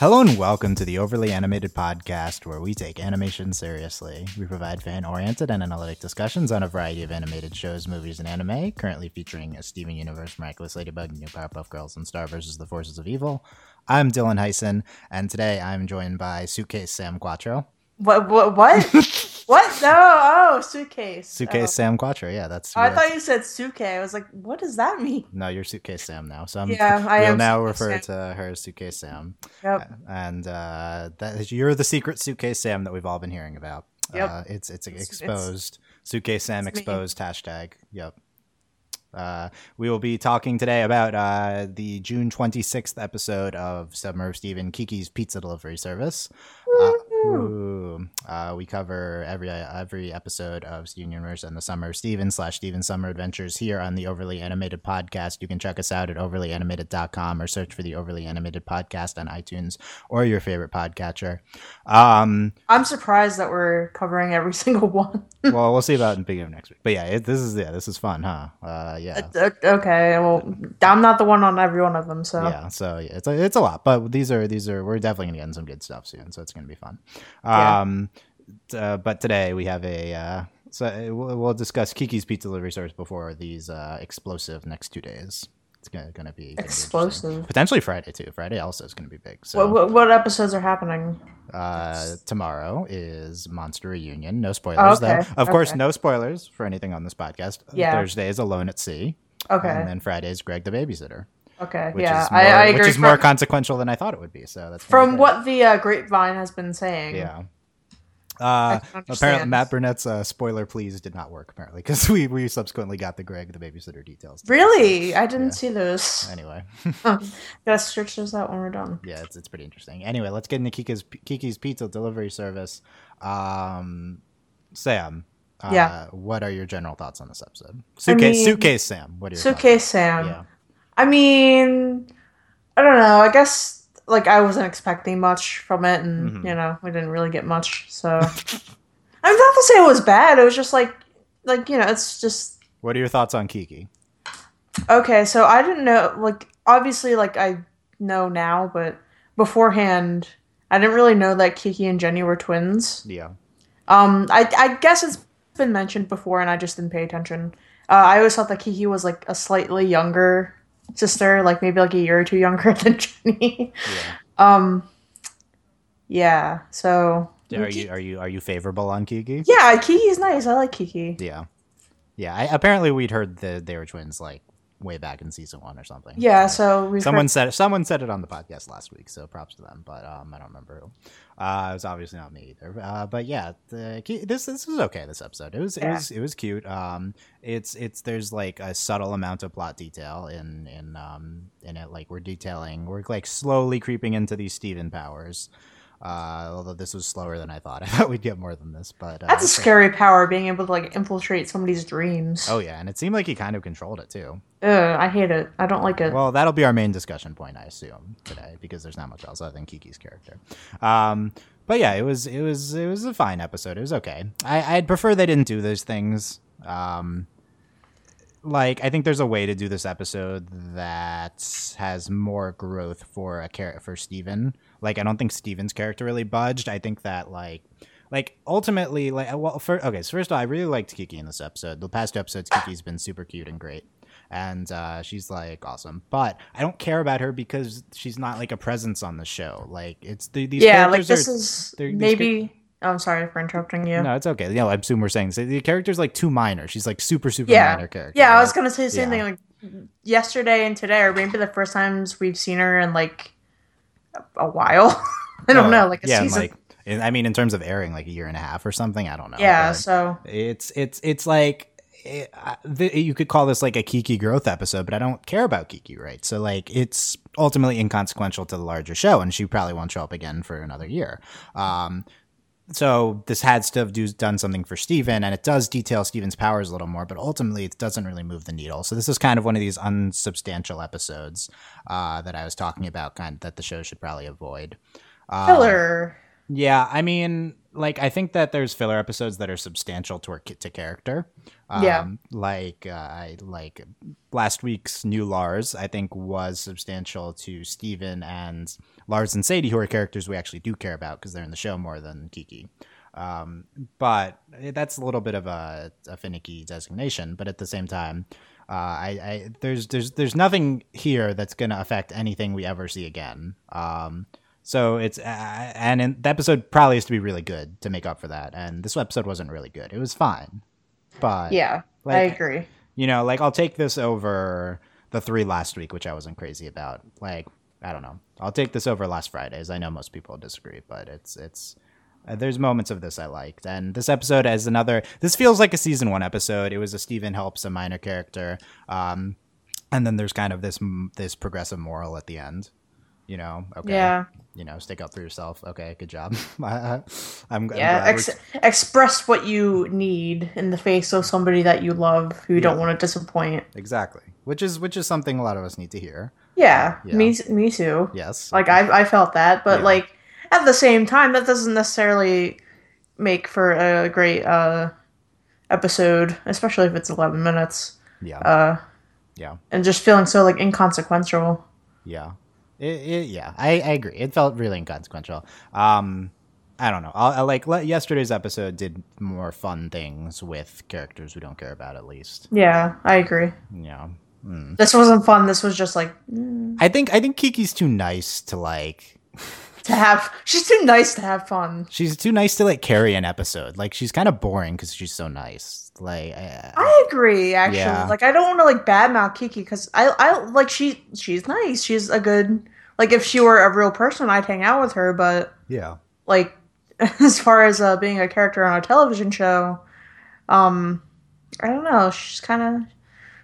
Hello and welcome to the Overly Animated Podcast, where we take animation seriously. We provide fan oriented and analytic discussions on a variety of animated shows, movies, and anime, currently featuring a Steven Universe, Miraculous Ladybug, New Powerpuff Girls, and Star vs. the Forces of Evil. I'm Dylan Heisen, and today I'm joined by Suitcase Sam Quattro. What? What? What? what? No. Oh, suitcase. Suitcase Oh. Sam Quattro, yeah, that's. Oh, I thought you said suitcase. I was like, what does that mean? No, you're Suitcase Sam now. So I'm, Yeah, I we'll am now refer Sam. to her as Suitcase Sam. Yep. and uh, that is, you're the secret suitcase Sam that we've all been hearing about. Yep. Uh, it's it's It's- exposed. suitcase Sam it's me. exposed hashtag. Yep. Uh, we will be talking today about uh, the June 26th episode of Summer of Steven Kiki's Pizza Delivery Service. Uh, ooh. Uh, we cover every every episode of Steven Universe and the Summer of Steven slash Steven Summer Adventures here on the Overly Animated Podcast. You can check us out at overlyanimated.com or search for the Overly Animated Podcast on iTunes or your favorite podcatcher. Um, I'm surprised that we're covering every single one. well, we'll see about in the beginning of next week. But yeah, it, this is yeah, this is fun, huh? Uh, yeah. Uh, okay. Well, I'm not the one on every one of them, so Yeah, so yeah, it's a, it's a lot, but these are these are we're definitely gonna get in some good stuff soon, so it's gonna be fun. Um, uh, but today we have a uh, so uh, we'll, we'll discuss Kiki's pizza delivery service before these uh, explosive next two days. It's gonna, gonna be gonna be explosive. Potentially Friday too. Friday also is gonna be big. So What, what, what episodes are happening? uh, tomorrow is Monster Reunion. No spoilers Oh, okay, though. Of course, no spoilers for anything on this podcast. Yeah. Thursday is Alone at Sea, Okay. and then Friday is Greg the Babysitter. Okay. which yeah, is more, I, I agree. which is from, more consequential than I thought it would be. So that's from what the uh, grapevine has been saying. yeah. Uh, apparently. Matt Burnett's uh, spoiler please did not work apparently because we, we subsequently got the Greg the babysitter details. today, Really? I didn't Yeah. see those. anyway, Gotta search those out when we're done. yeah, it's, it's pretty interesting. Anyway, let's get into Kiki's Kiki's Pizza delivery service. Um, Sam, uh, Yeah. what are your general thoughts on this episode? Suitcase, mean- suitcase Sam. What are your Suitcase Sam. Thoughts? I mean, I don't know. I guess like I wasn't expecting much from it, and Mhm. you know, we didn't really get much. So I'm not to say it was bad. It was just like, like you know, it's just What are your thoughts on Kiki? okay. So I didn't know. Like obviously, like I know now, but beforehand, I didn't really know that Kiki and Jenny were twins. Yeah. Um, I I guess it's been mentioned before, and I just didn't pay attention. Uh, I always thought that Kiki was like a slightly younger sister, like maybe like a year or two younger than Jenny. Yeah. Um, yeah. So Are you are you are you favorable on Kiki? yeah, Kiki's nice. I like Kiki. Yeah, yeah. I, apparently, we'd heard that they were twins like way back in season one or something. Yeah. So Someone said someone said it on the podcast last week, so props to them. But um, I don't remember who. Uh, it was obviously not me either. Uh, but yeah, the, this this was okay. This episode, it was it was it was cute. Um, it's it's there's like a subtle amount of plot detail in in um in it. Like we're detailing, we're like slowly creeping into these Steven powers. Uh, although this was slower than I thought. I thought we'd get more than this, but uh, That's a scary power, being able to like infiltrate somebody's dreams. Oh yeah, and it seemed like he kind of controlled it too. Ugh, I hate it. I don't like it. Well, that'll be our main discussion point, I assume, today, because there's not much else other than Kiki's character. Um, but yeah, it was it was it was a fine episode. It was okay. I, I'd prefer they didn't do those things. Um, like I think there's a way to do this episode that has more growth for a character for Steven. Like I don't think Steven's character really budged. I think that like like ultimately like well for okay so first of all i really liked kiki in this episode the past two episodes kiki's been super cute and great and uh, she's like awesome but i don't care about her because she's not like a presence on the show like it's the, these yeah, like this are is they're- maybe. oh, I'm sorry for interrupting you. no it's okay yeah i assume we're saying so the character's like too minor she's like super super Yeah. minor character Yeah, I was gonna say the same Yeah. thing. Like yesterday and today, or maybe the first times we've seen her in like a- while. I don't Oh, know, like a yeah season. like i mean in terms of airing like a year and a half or something i don't know yeah, but- so It's it's it's like it, uh, the, you could call this like a Kiki growth episode, but I don't care about Kiki, right? So like it's ultimately inconsequential to the larger show, and she probably won't show up again for another year. Um, so this has to have do, done something for Steven, and it does detail Steven's powers a little more, but ultimately it doesn't really move the needle. So this is kind of one of these unsubstantial episodes uh, that I was talking about, kind that the show should probably avoid. Um, filler. Yeah, I mean, like I think that there's filler episodes that are substantial to our to character. Um, Yeah. Like uh, I like last week's new Lars. I think was substantial to Steven and Lars and Sadie, who are characters we actually do care about because they're in the show more than Kiki. Um, but that's a little bit of a, a finicky designation. But at the same time, uh, I, I there's there's there's nothing here that's going to affect anything we ever see again. Um, so it's uh, and in, the episode probably has to be really good to make up for that. And this episode wasn't really good. It was fine, but Yeah, I agree. you know, like I'll take this over the three last week, which I wasn't crazy about. Like I don't know, I'll take this over last Fridays. I know most people disagree, but it's it's. Uh, there's moments of this I liked, and this episode as another. This feels like a season one episode. It was a Steven helps a minor character, um, and then there's kind of this this progressive moral at the end. You know, okay, Yeah, you know, stick up for yourself. Okay, good job. I'm, I'm yeah. Ex- express what you need in the face of somebody that you love, who you don't want to disappoint. exactly, which is which is something a lot of us need to hear. Yeah, Yeah. me me too. Yes, Like I I felt that, but Yeah. like at the same time, that doesn't necessarily make for a great uh episode, especially if it's eleven minutes. yeah, Uh, yeah. and just feeling so like inconsequential. Yeah, it, it, yeah, I, I agree. It felt really inconsequential. Um, I don't know. I'll, I like le- yesterday's episode did more fun things with characters we don't care about. At least, Yeah, I agree. Yeah. Mm. This wasn't fun. This was just like mm, I think I think Kiki's too nice to like. To have. She's too nice to have fun. She's too nice to like carry an episode. Like she's kind of boring because she's so nice. Like, uh, I agree. Actually, Yeah. like I don't want to like badmouth Kiki because I I like she she's nice. She's a good like if she were a real person, I'd hang out with her. But yeah, like as far as uh, being a character on a television show, um, I don't know. She's kind of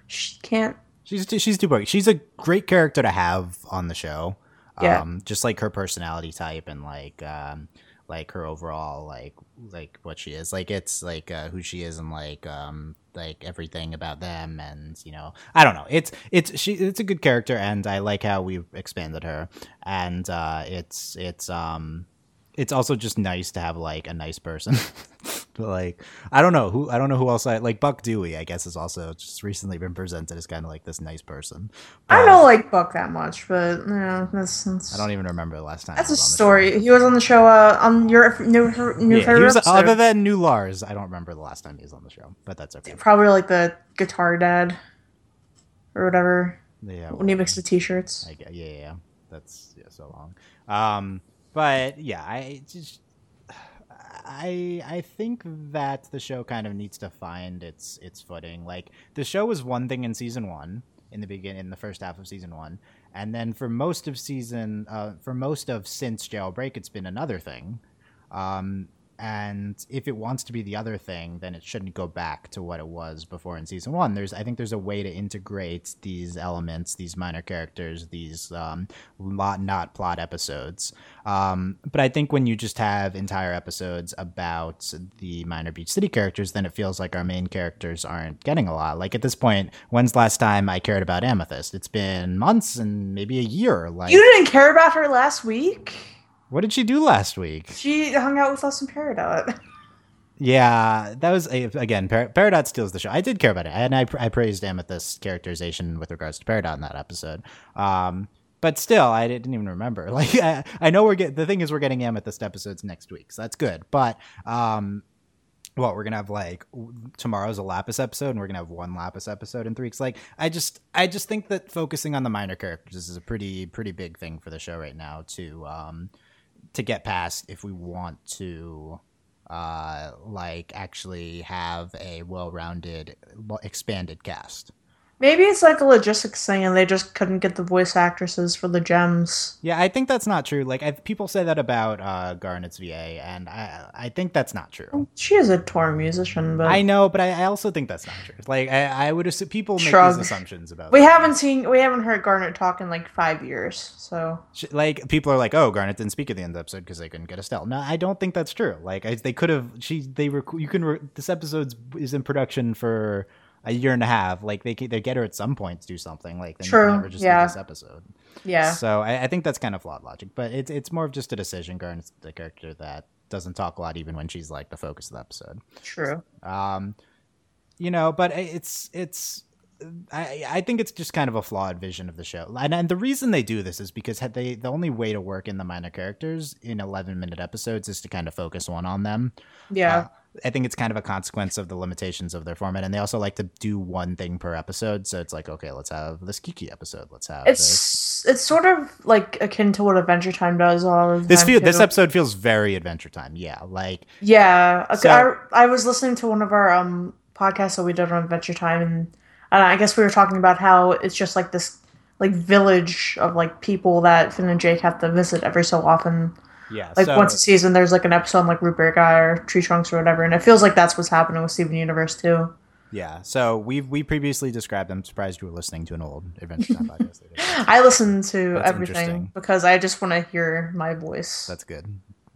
she can't. she's too, she's too boring. She's a great character to have on the show. Yeah. Um, just like her personality type and like um, like her overall like like what she is. Like it's like uh, who she is and like um like everything about them and you know I don't know. It's it's she it's a good character and I like how we've expanded her and uh, it's it's um it's also just nice to have like a nice person. But, like I don't know who I don't know who else I like Buck Dewey I guess has also just recently been presented as kind of like this nice person. I don't like Buck that much, but you know, that's, that's I don't even remember the last time. That's a story. He was on the show uh, on your new new Yeah, favorite he was, episode. other than New Lars, I don't remember the last time he was on the show, but that's okay. Probably like the guitar dad or whatever Yeah, when he makes the t-shirts. I, yeah, yeah, yeah. That's yeah, so long. Um, but yeah, I just I I think that the show kind of needs to find its its footing. Like the show was one thing in season one, in the begin in the first half of season one, and then for most of season, uh, for most of since Jailbreak, it's been another thing. Um, and if it wants to be the other thing, then it shouldn't go back to what it was before in season one. There's, I think, there's a way to integrate these elements, these minor characters, these um, not plot episodes. Um, but I think when you just have entire episodes about the minor Beach City characters, then it feels like our main characters aren't getting a lot. Like at this point, when's the last time I cared about Amethyst? It's been months and maybe a year. Like, You didn't care about her last week. What did she do last week? She hung out with us in Peridot. Yeah, that was again. Par- Peridot steals the show. I did care about it, and I, I praised Amethyst's characterization with regards to Peridot in that episode. Um, but still, I didn't even remember. Like, I, I know we're getting the thing is we're getting Amethyst episodes next week, so that's good. But um, what we're gonna have like w- tomorrow's a Lapis episode, and we're gonna have one Lapis episode in three weeks. Like, I just I just think that focusing on the minor characters is a pretty pretty big thing for the show right now to um to get past if we want to uh like actually have a well-rounded expanded cast Maybe it's like a logistics thing, and they just couldn't get the voice actresses for the gems. yeah i think that's not true like I, people say that about uh garnet's va and i i think that's not true She is a tour musician, but i know but I, I also think that's not true like i, I would assume people make Shrug. these assumptions about we them. haven't seen we haven't heard Garnet talk in like five years. So Sh- like people are like, "Oh, Garnet didn't speak at the end of the episode because they couldn't get Estelle." No, I don't think that's true. Like I, they could have. She they rec- you can re- this episode is in production for a year and a half. Like they they get her at some point to do something. Like they True, never just yeah. this episode. Yeah. So I, I think that's kind of flawed logic, but it's it's more of just a decision. Garnet's the character that doesn't talk a lot, even when she's like the focus of the episode. True. Um, you know, but it's it's. I, I think it's just kind of a flawed vision of the show, and, and the reason they do this is because had they the only way to work in the minor characters in eleven minute episodes is to kind of focus one on them. Yeah. Uh, I think it's kind of a consequence of the limitations of their format, and they also like to do one thing per episode. So it's like, okay, let's have this Kiki episode. Let's have this. it's it's sort of like akin to what Adventure Time does all the This time, feel this episode feels very Adventure Time. Yeah, like Yeah, okay, So- I, I was listening to one of our um podcasts that we did on Adventure Time, and, and I guess we were talking about how it's just like this like village of like people that Finn and Jake have to visit every so often. Yeah, Like so, once a season, there's like an episode on like Root Beer Guy or Tree Trunks or whatever, and it feels like that's what's happening with Steven Universe too. yeah. So we we previously described. I'm surprised you were listening to an old Adventure Time podcast. I listen to That's everything because I just want to hear my voice. That's good.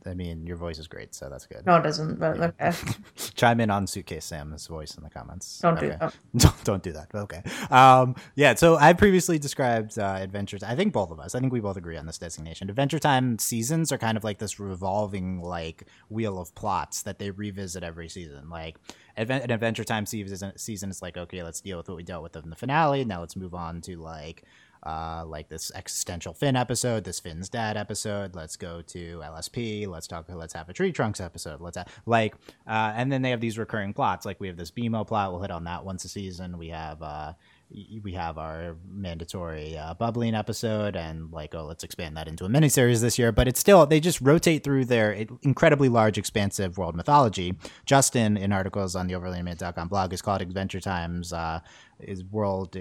I mean, your voice is great, so that's good. no, it doesn't. But okay, Chime in on Suitcase Sam's voice in the comments. don't do Okay. that. don't don't do that. Okay. Um, yeah. So I previously described uh, Adventures. I think both of us. I think we both agree on this designation. Adventure Time seasons are kind of like this revolving like wheel of plots that they revisit every season. Like Advent- an Adventure Time season, season is like okay, let's deal with what we dealt with in the finale. Now let's move on to like. Uh, like this existential Finn episode, this Finn's dad episode. Let's go to LSP. Let's talk. Let's have a Tree Trunks episode. Let's have, like, uh, and then they have these recurring plots. Like we have this BMO plot. We'll hit on that once a season. We have uh, we have our mandatory uh, bubbling episode, and like, oh, let's expand that into a miniseries this year. But it's still they just rotate through their incredibly large, expansive world mythology. Justin, in articles on the overlyanimated.com blog, has called Adventure Times. Uh, is world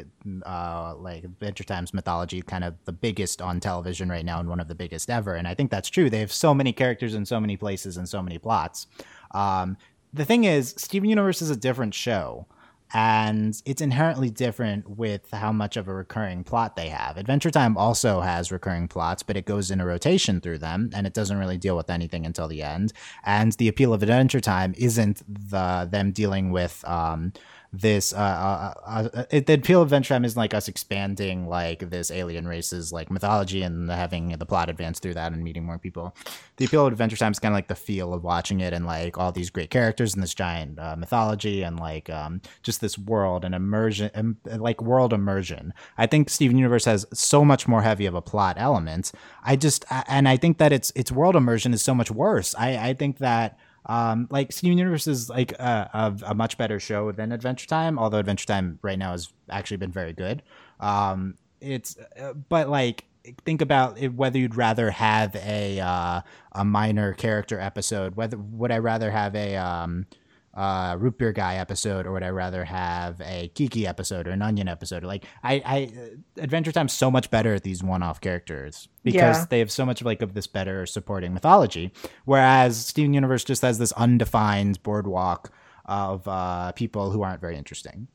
uh, like Adventure Times mythology kind of the biggest on television right now and one of the biggest ever. And I think that's true. They have so many characters in so many places and so many plots. Um, the thing is, Steven Universe is a different show. And it's inherently different with how much of a recurring plot they have. Adventure Time also has recurring plots, but it goes in a rotation through them, and it doesn't really deal with anything until the end. And the appeal of Adventure Time isn't the them dealing with um, this uh, uh, uh, it, the appeal of Time is like us expanding like this alien race's like mythology and having the plot advance through that and meeting more people. The appeal of Adventure Time is kind of like the feel of watching it and like all these great characters and this giant uh, mythology and like um, just this world and immersion, um, like world immersion. I think Steven Universe has so much more heavy of a plot element. I just and I think that its its world immersion is so much worse. I I think that um, like Steven Universe is like a, a, a much better show than Adventure Time, although Adventure Time right now has actually been very good. Um, it's uh, but like think about it, whether you'd rather have a uh, a minor character episode. Whether would I rather have a um, uh, root beer guy episode, or would I rather have a Kiki episode or an Onion episode? Like I, I Adventure Time's so much better at these one-off characters because Yeah. they have so much like of this better supporting mythology, whereas Steven Universe just has this undefined boardwalk of uh, people who aren't very interesting,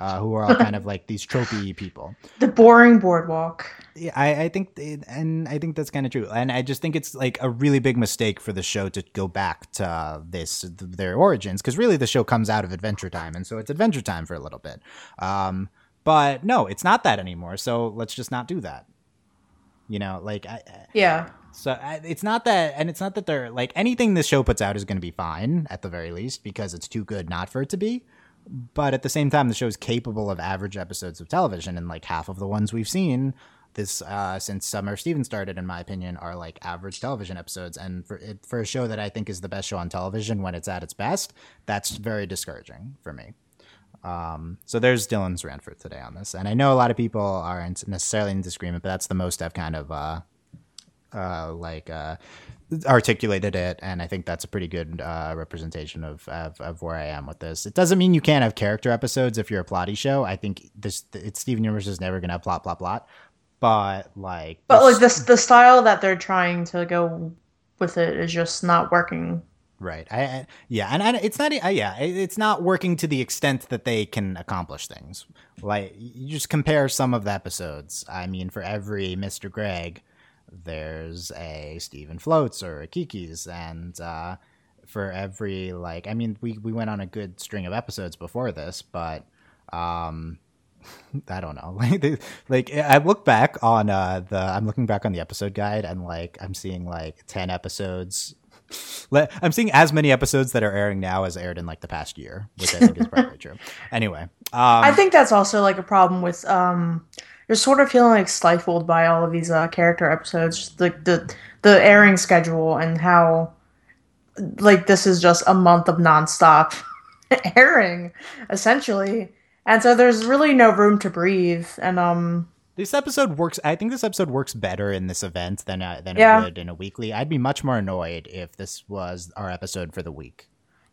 uh, who are all kind of like these tropey people. The boring boardwalk. Yeah, I, I think, it, and I think that's kind of true, and I just think it's like a really big mistake for the show to go back to uh, this their origins because really the show comes out of Adventure Time, and so it's Adventure Time for a little bit. Um, but no, it's not that anymore. So let's just not do that. You know, like I, Yeah. so I, it's not that, and it's not that they're like anything this show puts out is going to be fine at the very least because it's too good not for it to be. But at the same time, the show is capable of average episodes of television, and like half of the ones we've seen this uh, since Summer Steven started, in my opinion, are like average television episodes. And for it, for a show that I think is the best show on television when it's at its best, that's very discouraging for me. Um, so there's Dylan's rant for today on this, and I know a lot of people aren't necessarily in disagreement, but that's the most I've kind of uh, uh, like uh, articulated it, and I think that's a pretty good uh, representation of, of of where I am with this. It doesn't mean you can't have character episodes if you're a plotty show. I think this it's Steven Universe is never gonna have plot plot plot, but like But like this, the style that they're trying to go with it is just not working. Right. I, I yeah, and I, it's not. I, yeah, it- it's not working to the extent that they can accomplish things. Like you just compare some of the episodes. I mean, for every Mister Greg, there's a Steven Floats or a Kiki's, and uh, for every like, I mean, we we went on a good string of episodes before this, but Um, I don't know. Like, they, like I look back on uh the I'm looking back on the episode guide and like I'm seeing like ten episodes. I'm seeing as many episodes that are airing now as aired in like the past year, which I think is probably true. Anyway, um, I think that's also like a problem with um you're sort of feeling like stifled by all of these uh, character episodes, the the the airing schedule and how like this is just a month of nonstop airing essentially. And so there's really no room to breathe and um This episode works. I think this episode works better in this event than uh, than Yeah. it would in a weekly. I'd be much more annoyed if this was our episode for the week.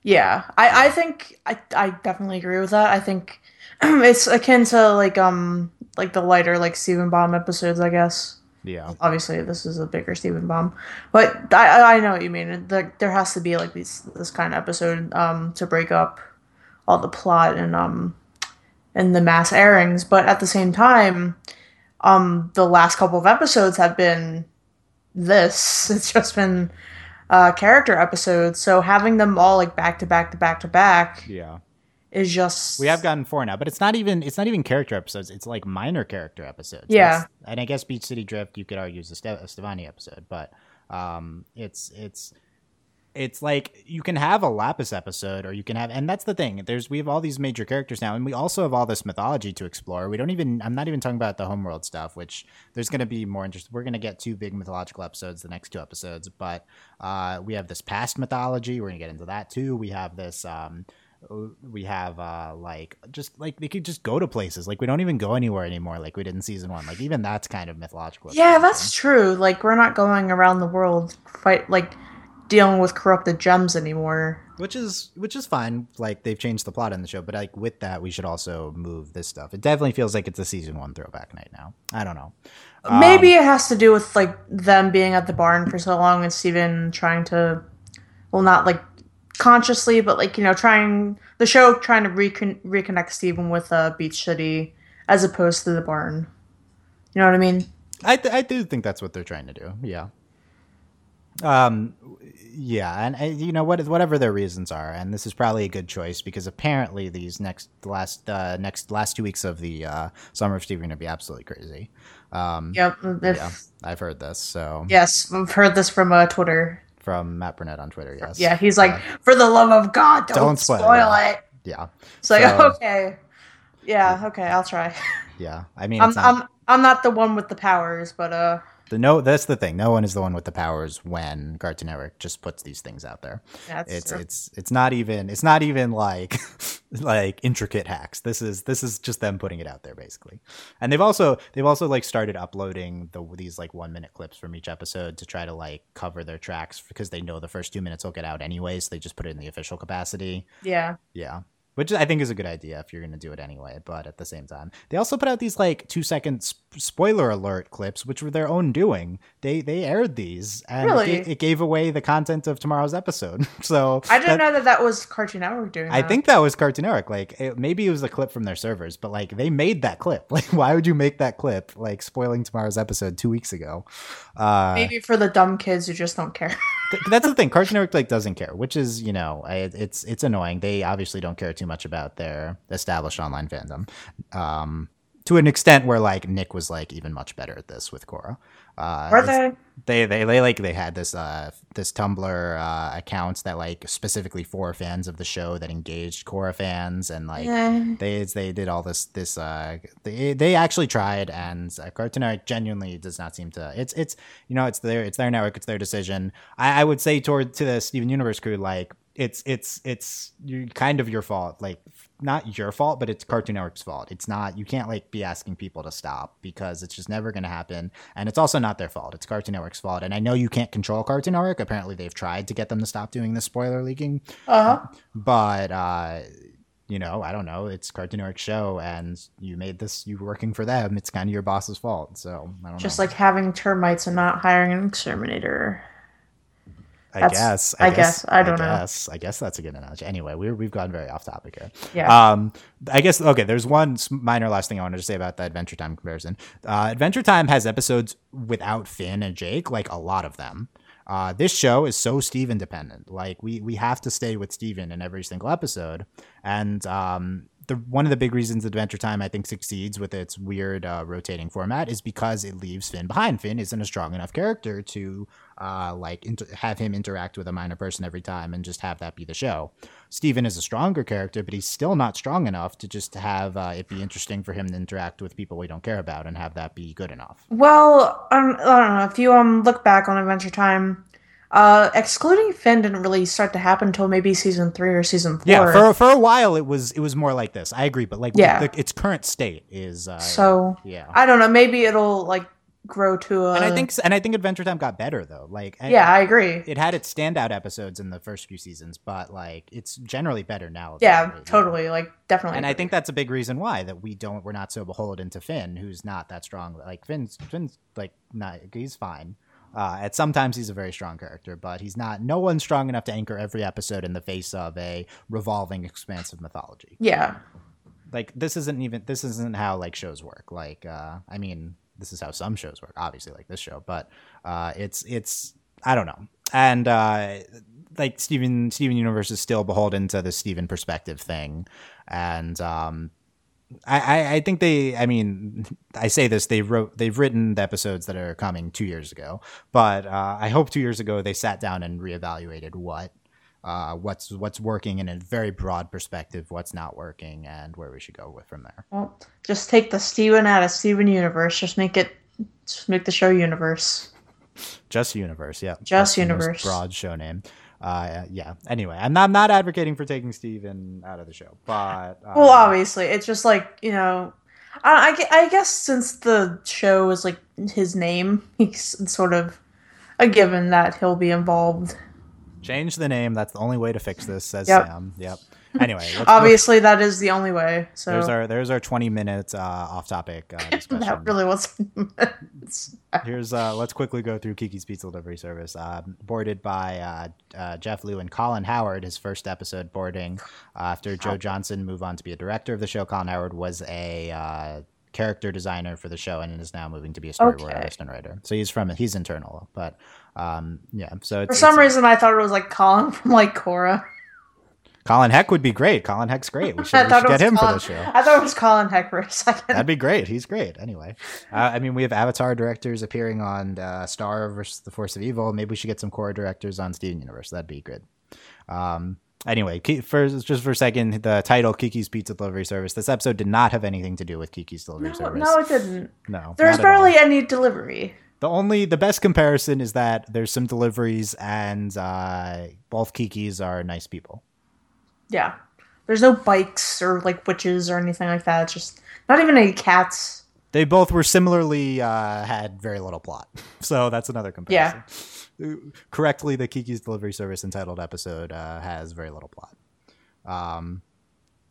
Yeah, I, I think I, I definitely agree with that. I think it's akin to like um like the lighter like Steven Bomb episodes, I guess. Yeah, Obviously, this is a bigger Steven Bomb, but I I- I know what you mean. There, there has to be like these this kind of episode um to break up all the plot and um and the mass airings, but at the same time, um the last couple of episodes have been this. It's just been uh character episodes, so having them all like back to back to back to back yeah. is just We have gotten four now, but it's not even it's not even character episodes. It's like minor character episodes. Yeah. That's- and I guess Beach City Drift you could argue is a, Ste- a Stevonnie episode, but um, it's it's it's like you can have a Lapis episode, or you can have, and that's the thing. There's we have all these major characters now, and we also have all this mythology to explore. We don't even. I'm not even talking about the homeworld stuff, which there's going to be more interest. We're going to get two big mythological episodes the next two episodes, but uh, we have this past mythology. We're going to get into that too. We have this. Um, we have uh like just like they could just go to places like we don't even go anywhere anymore like we did in season one like even that's kind of mythological Yeah, that's true. Like we're not going around the world fight like dealing with corrupted gems anymore. which is which is fine like they've changed the plot in the show but like with that we should also move this stuff it definitely feels like it's a season one throwback night now i don't know Maybe it has to do with like them being at the barn for so long and Steven trying to well not like consciously but like you know trying the show trying to recon- reconnect Steven with uh, Beach City as opposed to the barn. You know what I mean? I, th- I do think that's what they're trying to do yeah um yeah and uh, you know what whatever their reasons are and this is probably a good choice because apparently these next last uh next last two weeks of the uh summer of steve are going to be absolutely crazy um Yep. If, yeah i've heard this so Yes, I've heard this from uh, Twitter. from matt burnett on twitter yes Yeah, he's like, for the love of God, don't, Don't spoil spoil, it." it. yeah It's like, So- okay. Yeah, okay, I'll try. yeah i mean I'm, not, I'm I'm not the one with the powers, but uh the no that's the thing. No one is the one with the powers when cartoon network just puts these things out there. That's it's true. it's it's not even it's not even like like intricate hacks. This is this is just them putting it out there basically. And they've also they've also like started uploading the these like one minute clips from each episode to try to like cover their tracks because they know the first two minutes will get out anyway so they just put it in the official capacity. Yeah. yeah which I think is a good idea if you're going to do it anyway. But at the same time, they also put out these like two second sp- spoiler alert clips, which were their own doing. They they aired these, and Really? it, it gave away the content of tomorrow's episode. So I didn't that- know that that was Cartoon Network doing I that. think that was Cartoon Network. Like it, maybe it was a clip from their servers, but like they made that clip. Like why would you make that clip? Like spoiling tomorrow's episode two weeks ago. Uh, maybe for the dumb kids who just don't care. Th- that's the thing. Cartoon Network like doesn't care, which is you know I, it's it's annoying. They obviously don't care too much about their established online fandom, um, to an extent where like Nick was like even much better at this with Korra. Uh, Were they? They they they like they had this uh this Tumblr uh accounts that like specifically for fans of the show that engaged Korra fans and like Eh. they they did all this this uh they they actually tried and uh, Cartoon Network genuinely does not seem to it's it's you know it's their it's their network it's their decision I, I would say toward to the Steven Universe crew like it's it's it's you kind of your fault like not your fault but it's Cartoon Network's fault. It's not you can't like be asking people to stop because it's just never going to happen. And it's also not their fault. It's Cartoon Network's fault. And I know you can't control Cartoon Network. Apparently they've tried to get them to stop doing the spoiler leaking. Uh-huh. but uh you know i don't know. It's cartoon network show and you made this you working for them. It's kind of your boss's fault. So i don't Just know. like having termites and not hiring an exterminator. I that's- guess I guess. I don't know. guess i guess that's a good analogy anyway we're, we've gone very off topic here Yeah. um i guess okay there's one minor last thing i wanted to say about the adventure time comparison uh adventure time has episodes without finn and jake like a lot of them uh, this show is so Steve dependent. Like we we have to stay with Steven in every single episode, and um, the one of the big reasons Adventure Time I think succeeds with its weird uh, rotating format is because it leaves Finn behind. Finn isn't a strong enough character to uh, like inter- have him interact with a minor person every time and just have that be the show. Steven is a stronger character, but he's still not strong enough to just have uh, it be interesting for him to interact with people we don't care about and have that be good enough. Well, um, I don't know. If you um look back on Adventure Time, uh, excluding Finn didn't really start to happen until maybe season three or season four. Yeah, for for a while it was it was more like this. I agree, but like Yeah. the, its current state is uh, so yeah. I don't know. Maybe it'll like grow to a. and I think and I think Adventure Time got better though. Like I- Yeah, I agree. it had its standout episodes in the first few seasons, but like it's generally better now. Yeah, totally. Like definitely. And I think that's a big reason why that we don't we're not so beholden to Finn, who's not that strong. Like Finn's Finn's like not he's fine. Uh, at sometimes he's a very strong character, but he's not. No one's strong enough to anchor every episode in the face of a revolving, expansive mythology. Yeah. Like this isn't even this isn't how like shows work. Like uh, I mean, this is how some shows work. Obviously, like this show, but uh, it's it's I don't know. And uh, like Steven Steven Universe is still beholden to the Steven perspective thing, and um, I, I think they I mean I say this they wrote they've written the episodes that are coming two years ago, but uh, I hope two years ago they sat down and reevaluated what. Uh, what's what's working in a very broad perspective, what's not working, and where we should go with from there. Well, just take the Steven out of Steven Universe. Just make it. Just make the show universe. Just universe, yeah. Just most Universe. broad show name. Uh, yeah. Anyway, I'm not, I'm not advocating for taking Steven out of the show, but uh, Well, obviously, it's just like you know. I, I I guess since the show is like his name, he's sort of a given that he'll be involved. change the name. That's the only way to fix this, says Yep. Sam. Yep. Anyway, Obviously, that is the only way. So there's our there's our 20 minutes uh, off topic uh, that really was. Here's uh, let's quickly go through Kiki's Pizza Delivery Service. Uh, boarded by uh, uh, Jeff Liu and Colin Howard. His first episode boarding uh, after Joe Johnston moved on to be a director of the show. Colin Howard was a uh, character designer for the show and is now moving to be a storyboard Okay. artist and writer. So he's from he's internal, but um, yeah. So it's, For some reason, I thought it was like Colin from like Korra. Colin Heck would be great. Colin Heck's great. We should, we should get him Colin, for the show. I thought it was Colin Heck for a second. That'd be great. He's great. Anyway, uh, I mean, we have Avatar directors appearing on uh, Star versus the Force of Evil. Maybe we should get some Korra directors on Steven Universe. That'd be good. Um, anyway, for just for a second, the title Kiki's Pizza Delivery Service. This episode did not have anything to do with Kiki's Delivery no, Service. no, it didn't. no. There's barely any delivery. The only the best comparison is that there's some deliveries and uh, both Kikis are nice people. Yeah. There's no bikes or like witches or anything like that. It's just not even any cats. They both were similarly uh, had very little plot, so that's another comparison. Yeah. Correctly, the Kiki's Delivery Service entitled episode uh, has very little plot. Um,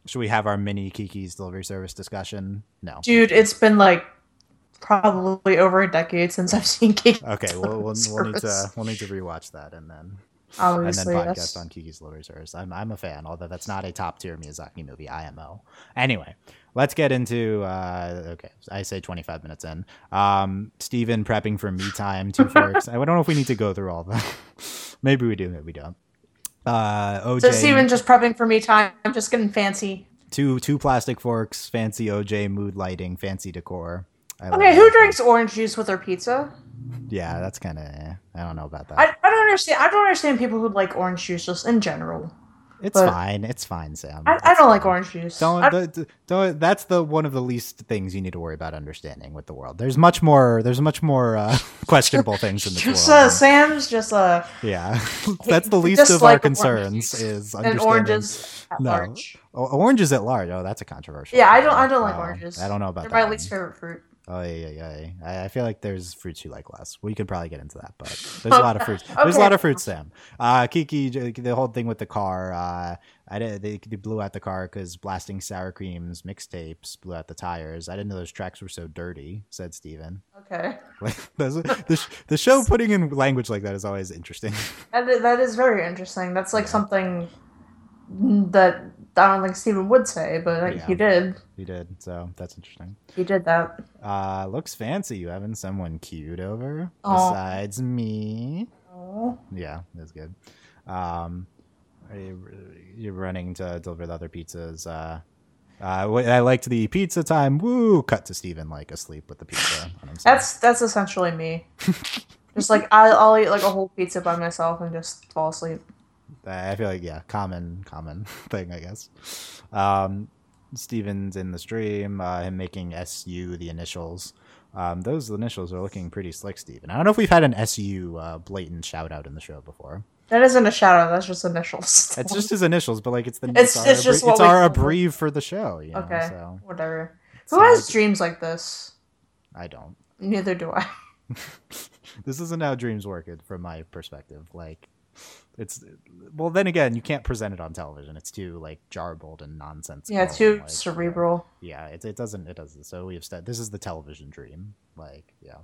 should we have our mini Kiki's Delivery Service discussion? No. Dude, it's been like probably over a decade since I've seen Kiki. Okay, we'll, we'll, we'll need to we'll need to rewatch that and then Obviously, and then podcast yes. on Kiki's Delivery Service. I'm I'm a fan, although that's not a top tier Miyazaki movie. IMO. Anyway, let's get into uh, okay. I say 25 minutes in. Um, Steven prepping for me time. Two forks. I don't know if we need to go through all that. maybe we do. Maybe we don't. Uh, OJ. So Steven just prepping for me time. I'm just getting fancy. two two plastic forks. Fancy OJ mood lighting. Fancy decor. I Okay, who drinks orange juice with their pizza? Yeah, that's kind of. Eh, I don't know about that. I, I don't understand. I don't understand people who like orange juice just in general. it's but- fine. It's fine, Sam. I, I don't fine. like orange juice. Don't, the- don't that's the one of the least things you need to worry about understanding with the world. There's much more there's much more uh, questionable things in the world. uh, Sam's just uh, yeah. that's the least of our concerns is and understanding oranges at No. large. Oranges at large. Oh, that's a controversial. Yeah, I don't. I don't like Oh, oranges. I don't know about They're that. my least favorite fruit. Oh yeah, yeah, yeah. I, I feel like there's fruits you like less. We could probably get into that, but there's a lot of fruits. There's a lot of fruits, Sam. Uh, Kiki, the whole thing with the car. Uh, I did. They, they blew out the car because blasting sour creams mixtapes blew out the tires. I didn't know those tracks were so dirty," said Steven. Okay, Like the the show putting in language like that is always interesting. that is, that is very interesting. That's like something that I don't think Steven would say, but like, Yeah. he did. he did, so that's interesting. He did that. Uh, looks fancy. You having someone cute over Aw. besides me? Oh, Yeah, that's good. Um, are you, you're running to deliver the other pizzas. Uh, Uh, I liked the pizza time. Woo! Cut to Steven like asleep with the pizza. That's that's essentially me. just like I, I'll eat like a whole pizza by myself and just fall asleep. I feel like yeah, common common thing, I guess. Um, Steven's in the stream, uh, him making SU the initials. Um, those initials are looking pretty slick, Steven. I don't know if we've had an SU uh, blatant shout out in the show before. That isn't a shout out. That's just initials. It's just his initials, but like it's the It's- our it's just what it's we our abbrev for the show. You know, okay. so Whatever. So Who has dreams like this? I don't. Neither do I. this isn't how dreams work from my perspective like it's well then again you can't present it on television. It's too like jarbled and nonsensical Yeah, it's too like, cerebral. yeah it, it doesn't it doesn't. So we have said this is the television dream like yeah.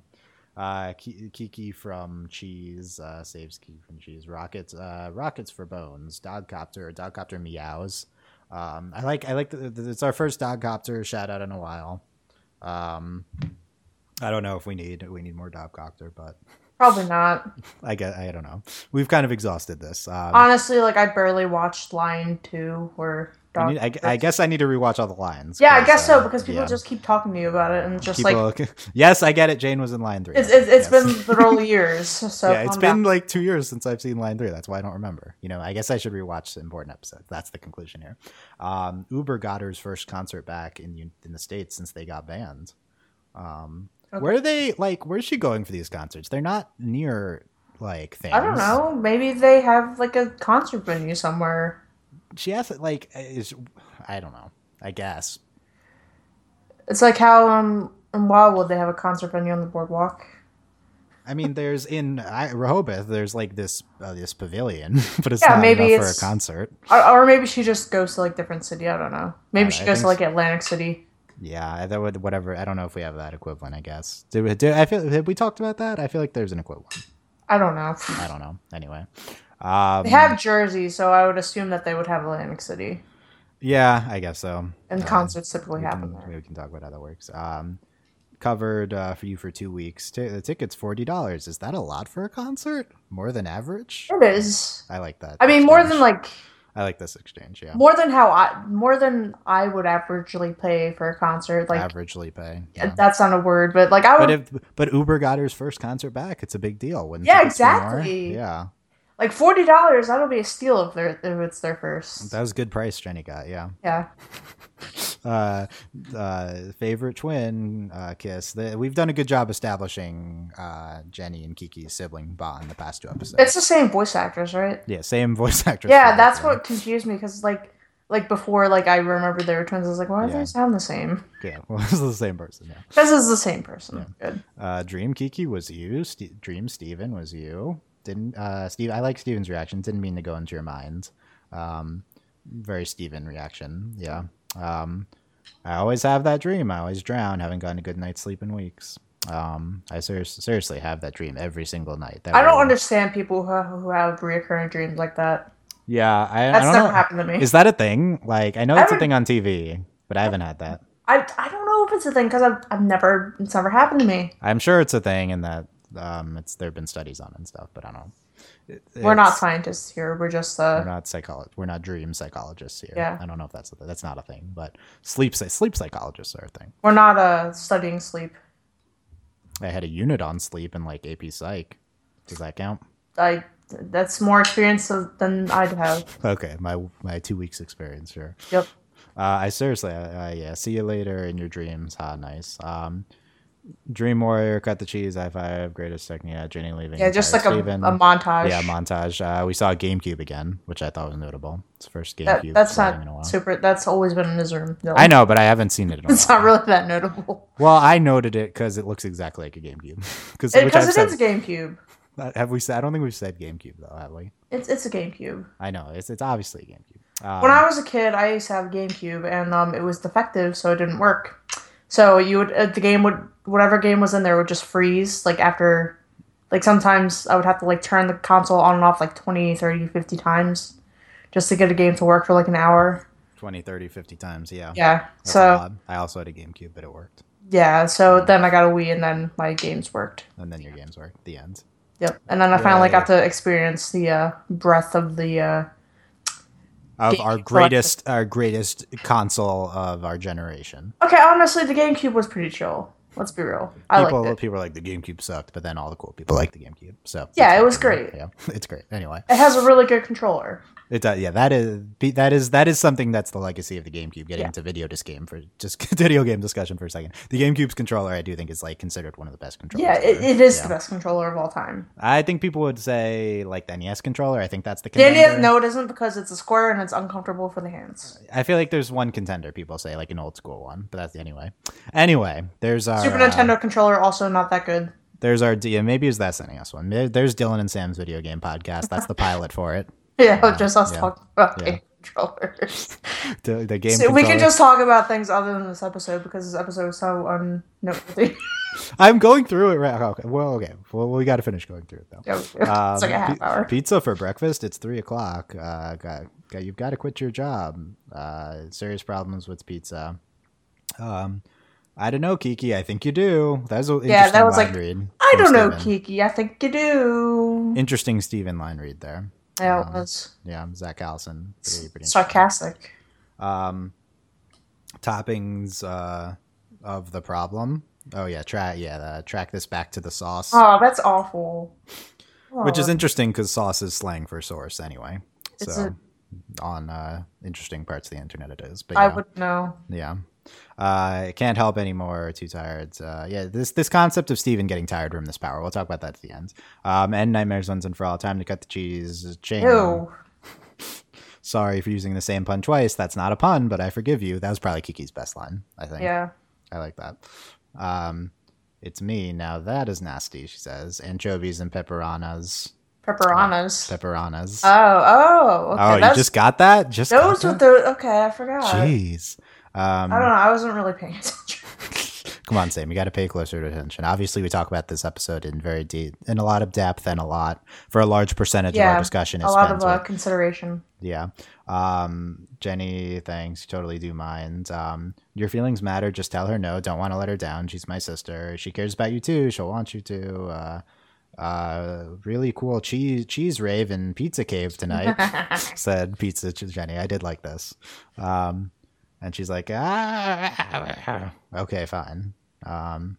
Uh kiki from cheese uh saves kiki from cheese. Rockets uh rockets for bones dogcopter dogcopter meows. Um i like i like the, the, it's our first dogcopter shout out in a while. Um i don't know if we need we need more dogcopter but Probably not. I guess I don't know. We've kind of exhausted this. Um, Honestly, like I barely watched Lion Two or. I, need, I, I guess I need to rewatch all the lines. Yeah, I guess so uh, because people yeah. just keep talking to you about it and just like yes, I get it. Jane was in line three. it's it's, it's Yes. been literally years. So yeah, it's been down. like two years since I've seen line three. That's why I don't remember. You know, I guess I should rewatch the important episodes. That's the conclusion here. Um, Uber got her first concert back in in the states since they got banned. Um, Okay. Where are they? Like, where's she going for these concerts? They're not near like things. I don't know. Maybe they have like a concert venue somewhere. She has like is I don't know. I guess It's like how um in Wildwood they have a concert venue on the boardwalk. I mean, there's in I, Rehoboth, there's like this uh, this pavilion, but it's Yeah, not maybe enough for a concert. Or, or maybe she just goes to like different city. I don't know. Maybe Uh, she I goes to like Atlantic City. Yeah, that would whatever. I don't know if we have that equivalent. I guess. Do, we- do I feel have we talked about that? I feel like there's an equivalent. I don't know. I don't know. Anyway, um, They have Jersey, so I would assume that they would have Atlantic City. yeah, I guess so. And Uh, concerts typically we happen can, there. we can talk about how that works. Um, covered uh, for you for two weeks. T- the ticket's forty dollars. Is that a lot for a concert? More than average? It is. I like that. I mean, more than like I like this exchange. Yeah, more than how I more than I would averagely pay for a concert. Like averagely pay. Yeah. that's not a word, but like I would But if but Uber got her first concert back, it's a big deal. When Yeah, be more- exactly. Yeah, like forty dollars. That'll be a steal if they're if it's their first. that was a good price Jenny got. Yeah. Yeah, Uh, uh, favorite twin uh, kiss. The, we've done a good job establishing uh, Jenny and Kiki's sibling bond in the past two episodes. it's the same voice actors, right? yeah, same voice actress. Yeah, that's what confused me because like like before, like I remember they were twins. I was like, why do Yeah. they sound the same? Yeah, well, this is the same person. Yeah. This is the same person. Good. Uh, Dream Kiki was you. Ste Dream Steven was you. Didn't uh, Steve? I like Steven's reaction. Didn't mean to go into your mind. Um, very Steven reaction. Yeah. Um, I always have that dream. I always drown. Haven't gotten a good night's sleep in weeks. Um, I ser- seriously have that dream every single night. That I don't way- understand people who who have reoccurring dreams like that. Yeah, I, I That's don't never know. happened to me. Is that a thing? Like, I know I it's a thing on TV, but I haven't had that. I, I don't know if it's a thing because I've, I've never it's never happened to me. I'm sure it's a thing, and that um, it's there have been studies on it and stuff, but I don't know. It- We're not scientists here. We're just We're uh not psychologists. We're not dream psychologists here. Yeah. I don't know if that's a, that's not a thing, but sleep psy- sleep psychologists are a thing. we're not uh studying sleep. I had a unit on sleep in like AP Psych. Does that count? I that's more experience than I'd have. Okay, my my two weeks experience. Sure. Yep. Uh, I seriously, I, I, yeah. See you later in your dreams. Ha, nice. Um, Dream Warrior, cut the cheese. I Five, Greatest technique. Yeah, Jenny leaving. Yeah, just like a, a montage. Yeah, montage. Uh, we saw GameCube again, which I thought was notable. It's the first that, GameCube. that's in a not while. super. That's always been in his room. No. I know, but I haven't seen it. In a It's not really that notable. Well, I noted it because it looks exactly like a GameCube. Because Because it is a GameCube. have we said? I don't think we've said GameCube though, have we? It's it's a GameCube. I know it's it's obviously a GameCube. Um, When I was a kid, I used to have a GameCube, and um, it was defective, so it didn't work. So you would uh, the game would whatever game was in there would just freeze like after like sometimes I would have to like turn the console on and off like 20, 30, 50 times just to get a game to work for like an hour. 20, 30, 50 times. Yeah. Yeah. That's so. I also had a GameCube, but it worked. yeah, so then I got a Wii and then my games worked. And then your games worked. The end. Yep. And then I finally Yeah. got to experience the uh, breadth of the uh, of GameCube our greatest our greatest console of our generation. Okay, honestly, the GameCube was pretty chill. Let's be real. I People liked it. people are like the GameCube sucked, but then all the cool people like the GameCube. So Yeah, it was great. great. Yeah, it's great. Anyway, It has a really good controller. It does. Yeah, that is that is that is something that's the legacy of the GameCube. Getting Yeah. into video disc game for just video game discussion for a second. The GameCube's controller, I do think, is like considered one of the best controllers. Yeah, it, it is Yeah. the best controller of all time. I think people would say like the NES controller. I think that's the The. NES, no, it isn't because it's a square and it's uncomfortable for the hands. I feel like there's one contender. People say like an old school one, but that's anyway. Anyway, there's our Super uh, Nintendo controller also not that good. There's our D. Maybe it was that NES one. There's Dylan and Sam's video game podcast. That's the pilot for it. Yeah, just us yeah, talking about yeah. game controllers. The, the game. So we can just talk about things other than this episode because this episode is so unnoteworthy. I'm going through it right. Okay. Well, okay. Well, we got to finish going through it though. Yeah. Um, it's like a half pi- hour. Pizza for breakfast. It's three o'clock. Uh, got, got, you've got to quit your job. Uh, serious problems with pizza. Um, I don't know, Kiki. I think you do. That was an Yeah, that was line like, read. I don't know, Kiki. I think you do. Interesting Steven line read there. Yeah, it um, was Yeah, I'm Zach Allison. Pretty, pretty sarcastic. um, toppings uh, of the problem. Oh yeah, track yeah, the, track this back to the sauce, Oh, that's awful. which is Oh, interesting because sauce is slang for source anyway. It's so on uh, interesting parts of the internet it is, but I would know. yeah. Uh, I can't help anymore. Too tired. Uh, yeah, this this concept of Steven getting tired from this power. We'll talk about that at the end. Um, and nightmares once and for all. Time to cut the cheese. Chain. Sorry for using the same pun twice. That's not a pun, but I forgive you. That was probably Kiki's best line. I think. Yeah. I like that. Um, it's me. Now that is nasty, she says. Anchovies and pepperonas. Pepperonas. Pepperonas. Oh, oh, okay. oh, you that's, just got that? Just got those were the okay. I forgot. Jeez. Um, I don't know. I wasn't really paying attention. come on, Sam. You got to pay closer attention. Obviously, we talk about this episode in very deep, in a lot of depth, and a lot for a large percentage of our discussion. A lot of uh, with- consideration. Yeah. Um, Jenny, thanks. You totally do mind. Um, your feelings matter. Just tell her no. Don't want to let her down. She's my sister. She cares about you too. She'll want you to. Uh, uh, really cool cheese cheese rave in Pizza Cave tonight. said Pizza to Jenny. I did like this. Um, and she's like, ah, okay, fine. Um,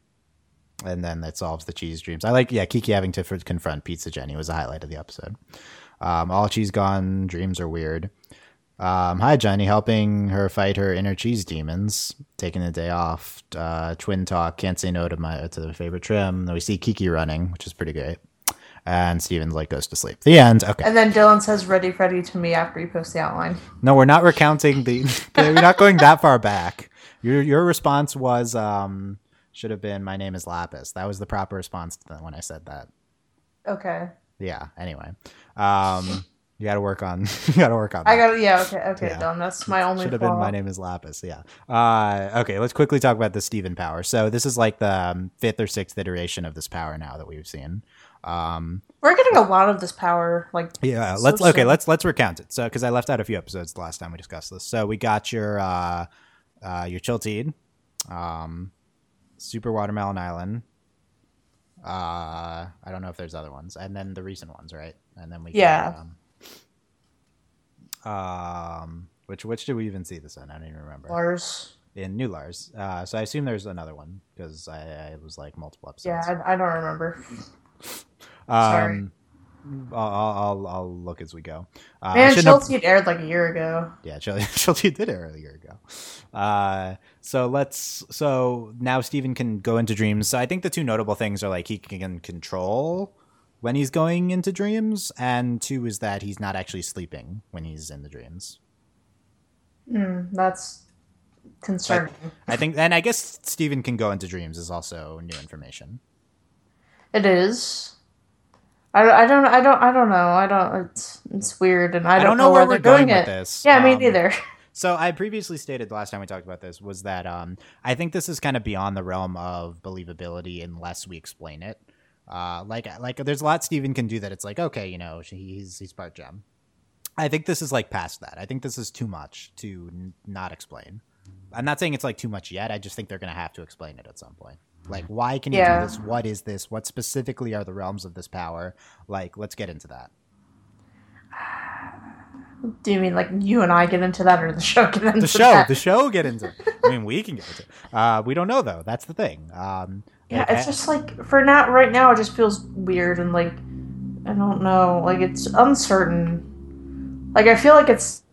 and then that solves the cheese dreams. I like, yeah, Kiki having to f- confront Pizza Jenny was a highlight of the episode. Um, all cheese gone, dreams are weird. Um, hi, Jenny, helping her fight her inner cheese demons, taking the day off. Uh, twin talk, can't say no to my to the favorite trim. Then we see Kiki running, which is pretty great. And Steven's like goes to sleep. The end. Okay. And then Dylan says "Ready, Freddy" to me after you post the outline. No, we're not recounting the. we're not going that far back. Your your response was um should have been my name is Lapis. That was the proper response to when I said that. Okay. Yeah. Anyway, um, you got to work on you got to work on. I that. got yeah. Okay. Okay. Yeah. Done. That's my only. Should have been my name is Lapis. Yeah. Uh, okay. Let's quickly talk about the Steven power. So this is like the um, fifth or sixth iteration of this power now that we've seen. Um, We're getting a lot of this power. Like Yeah, So let's okay, soon. let's let's recount it. So because I left out a few episodes the last time we discussed this. So we got your uh uh your Chille Tid, um Super Watermelon Island. Uh I don't know if there's other ones. And then the recent ones, right? And then we got, Yeah. um, um which which did we even see this in? I don't even remember. Lars. In New Lars. Uh so I assume there's another one because I, I was like multiple episodes. Yeah, I, I don't remember. Sorry. Um I'll, I'll I'll I'll look as we go. Uh, I Man, have- Chelsea aired like a year ago. Yeah, Chelsea, did air a year ago. Uh, so let's. So now Steven can go into dreams. So I think the two notable things are like he can control when he's going into dreams, and two is that he's not actually sleeping when he's in the dreams. Hmm, that's concerning. I think, and I guess Steven can go into dreams is also new information. It is. I, I don't I don't I don't know I don't it's it's weird and I don't, know, where, we're they're doing going it. this. Yeah, me Um, neither. So I previously stated the last time we talked about this was that um, I think this is kind of beyond the realm of believability unless we explain it. Uh, like like there's a lot Steven can do that it's like okay you know he's he's part gem. I think this is like past that. I think this is too much to n- not explain. I'm not saying it's like too much yet. I just think they're gonna have to explain it at some point. Like why can you Yeah. do this? What is this? What specifically are the realms of this power? Like let's get into that. Do you mean like you and I get into that, or the show get into that? The show, that? the show get into. it. I mean, we can get into. it. Uh, we don't know though. That's the thing. Um, yeah, it's just like for now, right now, it just feels weird and like I don't know, like it's uncertain. Like I feel like it's,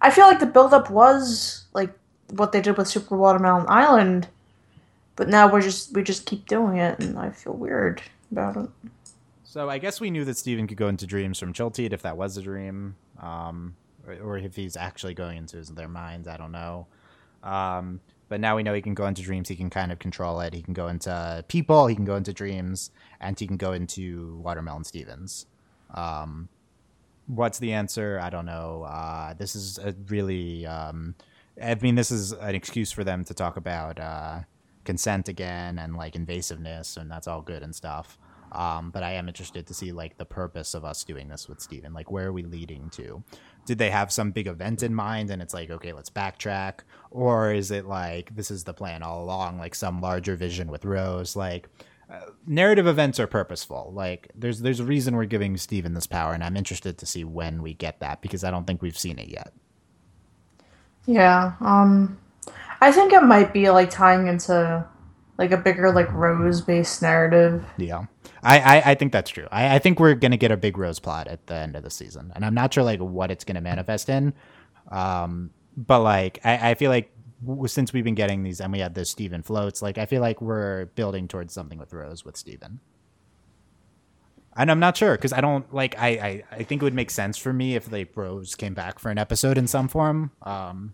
I feel like the buildup was like what they did with Super Watermelon Island, but now we're just we just keep doing it, and I feel weird about it. So I guess we knew that Steven could go into dreams from Chille Tid if that was a dream, um, or, if he's actually going into their minds. I don't know. Um, but now we know he can go into dreams. He can kind of control it. He can go into people. He can go into dreams, and he can go into Watermelon Stevens. Um, what's the answer? I don't know. Uh, this is a really. Um, I mean, this is an excuse for them to talk about uh, consent again and like invasiveness, and that's all good and stuff. Um, but I am interested to see like the purpose of us doing this with Steven. Like, where are we leading to? Did they have some big event in mind and it's like, okay, let's backtrack? Or is it like this is the plan all along, like some larger vision with Rose? Like, uh, narrative events are purposeful. Like, there's there's a reason we're giving Steven this power, and I'm interested to see when we get that because I don't think we've seen it yet. Yeah, um I think it might be like tying into like a bigger like rose based narrative. Yeah, I, I, I think that's true. I, I think we're gonna get a big Rose plot at the end of the season, and I'm not sure like what it's gonna manifest in. Um, but like I, I feel like since we've been getting these, and we had the Steven floats, like I feel like we're building towards something with Rose with Steven. And I'm not sure because I don't like I, I I think it would make sense for me if like Rose came back for an episode in some form. Um,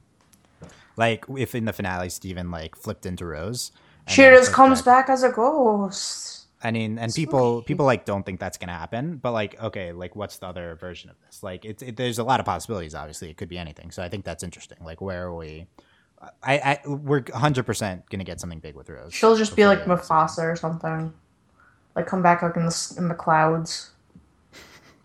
like if in the finale Steven like flipped into Rose. She just comes back- back as a ghost. I mean, and So people people like don't think that's gonna happen, but like, okay, like what's the other version of this? Like, it's it, there's a lot of possibilities. Obviously, it could be anything. So I think that's interesting. Like, where are we? I, I we're 100 percent gonna get something big with Rose. She'll just be like the end of the Mufasa or something. Like come back like in the in the clouds.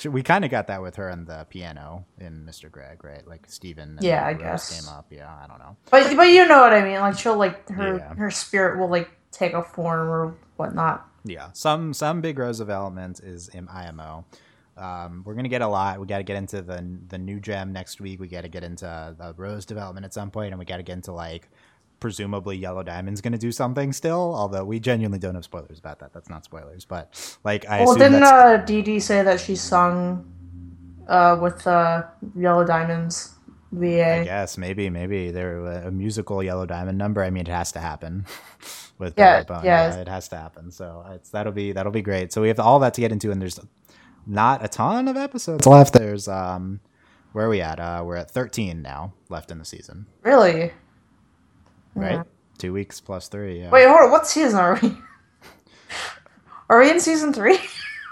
We kind of got that with her on the piano in Mr. Greg, right? Like Stephen. Yeah, I Rose guess. came up. Yeah, I don't know. But but you know what I mean. Like she'll like her Yeah. her spirit will like take a form or whatnot. Yeah, some some big Rose development is in IMO. Um, we're gonna get a lot. We got to get into the the new gem next week. We got to get into the Rose development at some point, and we got to get into like presumably Yellow Diamond's gonna do something still. Although we genuinely don't have spoilers about that. That's not spoilers, but like I well, didn't uh, Dee say that she sung uh, with uh, Yellow Diamonds VA? I guess maybe maybe there a musical Yellow Diamond number. I mean, it has to happen with Yeah, Bone. yeah. it has to happen. So it's that'll be that'll be great. So we have all that to get into, and there's not a ton of episodes left. There's um, where are we at? Uh, we're at 13 now left in the season, Really? Right? Yeah. Two weeks plus three. Yeah. Wait, hold on. What season are we? Are we in season three?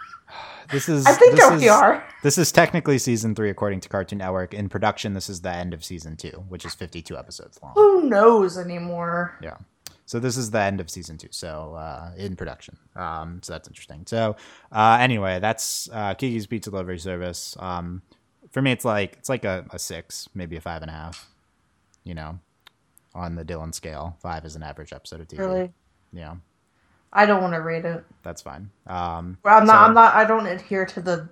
this is I think that is, we are. This is technically season three according to Cartoon Network. In production, this is the end of season two, which is 52 episodes long. Who knows anymore? Yeah. So this is the end of season two. So uh, in production. Um, so that's interesting. So uh, anyway, that's uh, Kiki's Pizza Delivery Service. Um, for me, it's like it's like a, a six, maybe a five and a half. You know, on the Dylan scale, five is an average episode of TV. Really? Yeah, I don't want to rate it. that's fine. Um, Well, I'm not. So- I'm not. I don't adhere to the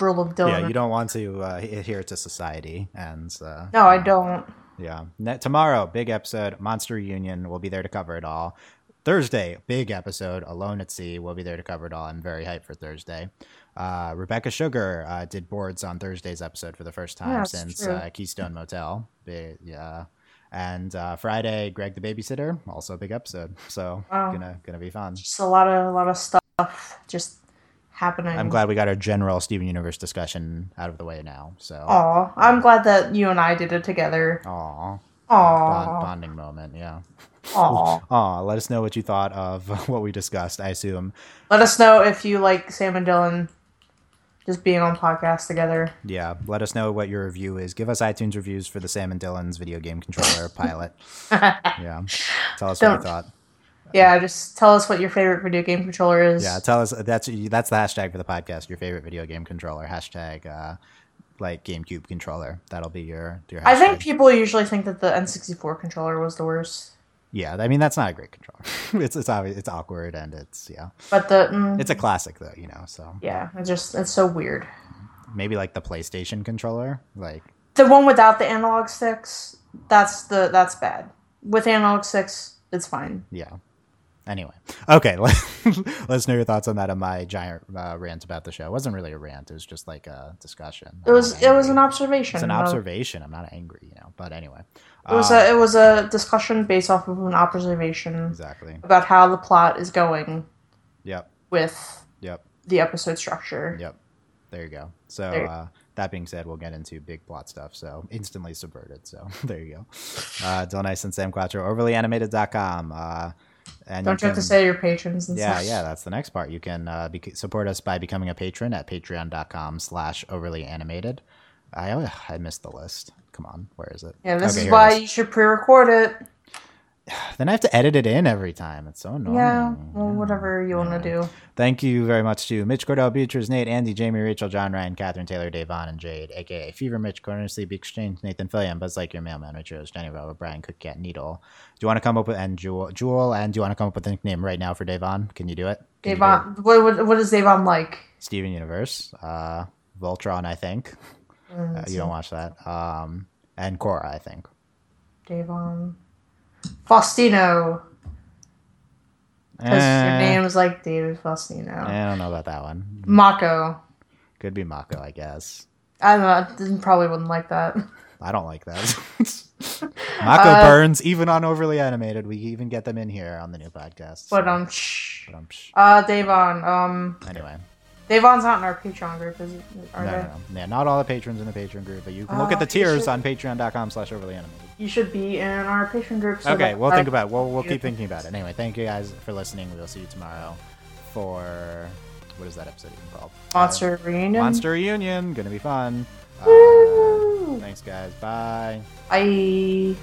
rule of Dylan. yeah, you don't want to uh, adhere to society, and uh, No, I don't. Yeah. Ne- tomorrow, big episode. Monster Reunion. We'll be there to cover it all. Thursday, big episode. Alone at Sea. We'll be there to cover it all. I'm very hyped for Thursday. Uh, Rebecca Sugar uh, did boards on Thursday's episode for the first time Yeah, since uh, Keystone Motel. Big, yeah. And uh, Friday, Greg the babysitter. Also a big episode. So Wow. gonna gonna be fun. Just a lot of a lot of stuff just happening. I'm glad we got our general Steven Universe discussion out of the way now. So, Aw, I'm glad that you and I did it together. aw, bond- bonding moment. Yeah. aw. Aw, let us know what you thought of what we discussed. I assume Let us know if you like Sam and Dylan just being on podcast together. Yeah, let us know what your review is. Give us iTunes reviews for the Sam and Dylan's video game controller pilot. Yeah, tell us what you thought. Yeah, just tell us what your favorite video game controller is. Yeah, tell us that's that's the hashtag for the podcast. Your favorite video game controller hashtag uh, like GameCube controller. That'll be your your. Hashtag. I think people usually think that the N64 controller was the worst, Yeah, I mean that's not a great controller. it's it's obvious, it's awkward and it's yeah, but the mm, it's a classic though. You know, so yeah, it's just it's so weird. maybe like the PlayStation controller. Like the one without the analog sticks, that's the that's bad. With analog sticks, it's fine. Yeah. Anyway, okay, let's know your thoughts on that on my giant uh, rant about the show. It wasn't really a rant; it was just like a discussion. It was it was an observation. It's an observation. I'm not angry, you know. But anyway, It was Uh, a it was a discussion based off of an observation exactly. about how the plot is going Yep. with Yep. the episode structure. Yep. There you go. So uh, that being said, we'll get into big plot stuff. So instantly subverted. So there you go. Uh, Dylan Nice and Sam Quattro, overlyanimated.com. Uh, and Don't you have to say your patrons and Yeah, stuff? yeah, yeah, that's the next part. You can uh, bec support us by becoming a patron at patreon.com slash overly animated. I, I missed the list. Come on, where is it? Yeah, this Okay, is why is. you should pre-record it. Then I have to edit it in every time. It's so annoying. Yeah, well, whatever you want to do. Thank you very much to Mitch Cordell, Beatrice, Nate, Andy, Jamie, Rachel, John, Ryan, Catherine, Taylor, Davon, and Jade, aka Fever, Mitch, Corner, Sleep, Exchange, Nathan, Fillion, Buzz Like Your Mailman, Rich Rose, Jenny, Robert, Brian, Cook, Cat, Needle. Do you want to come up with, and Jewel, Jewel, and do you want to come up with a nickname right now for Davon? Can you do it? Can you do it? Davon, what, what what is Davon like? Steven Universe, uh, Voltron, I think. Mm, Uh, you don't watch that. Um, and Korra, I think. Davon. Faustino. Because Eh, your name is like David Faustino. I don't know about that one. Mako. Could be Mako, I guess. I don't know. I probably wouldn't like that. I don't like that. Mako Uh, burns even on overly animated. We even get them in here on the new podcast. But so- um, but, um. Uh, Davon. Um, Anyway, Davon's not in our Patreon group, is it? Are no, they? no, no. Yeah, not all the patrons in the Patreon group, but you can look Uh, at the tiers should- on patreon.com slash overly animated. You should be in our Patreon group. So Okay, we'll I- think about it. We'll, we'll keep thinking about it. Anyway, thank you guys for listening. We'll see you tomorrow for what is that episode even called? Monster Uh, reunion. Monster Reunion. Gonna be fun. Uh, thanks, guys. Bye. Bye.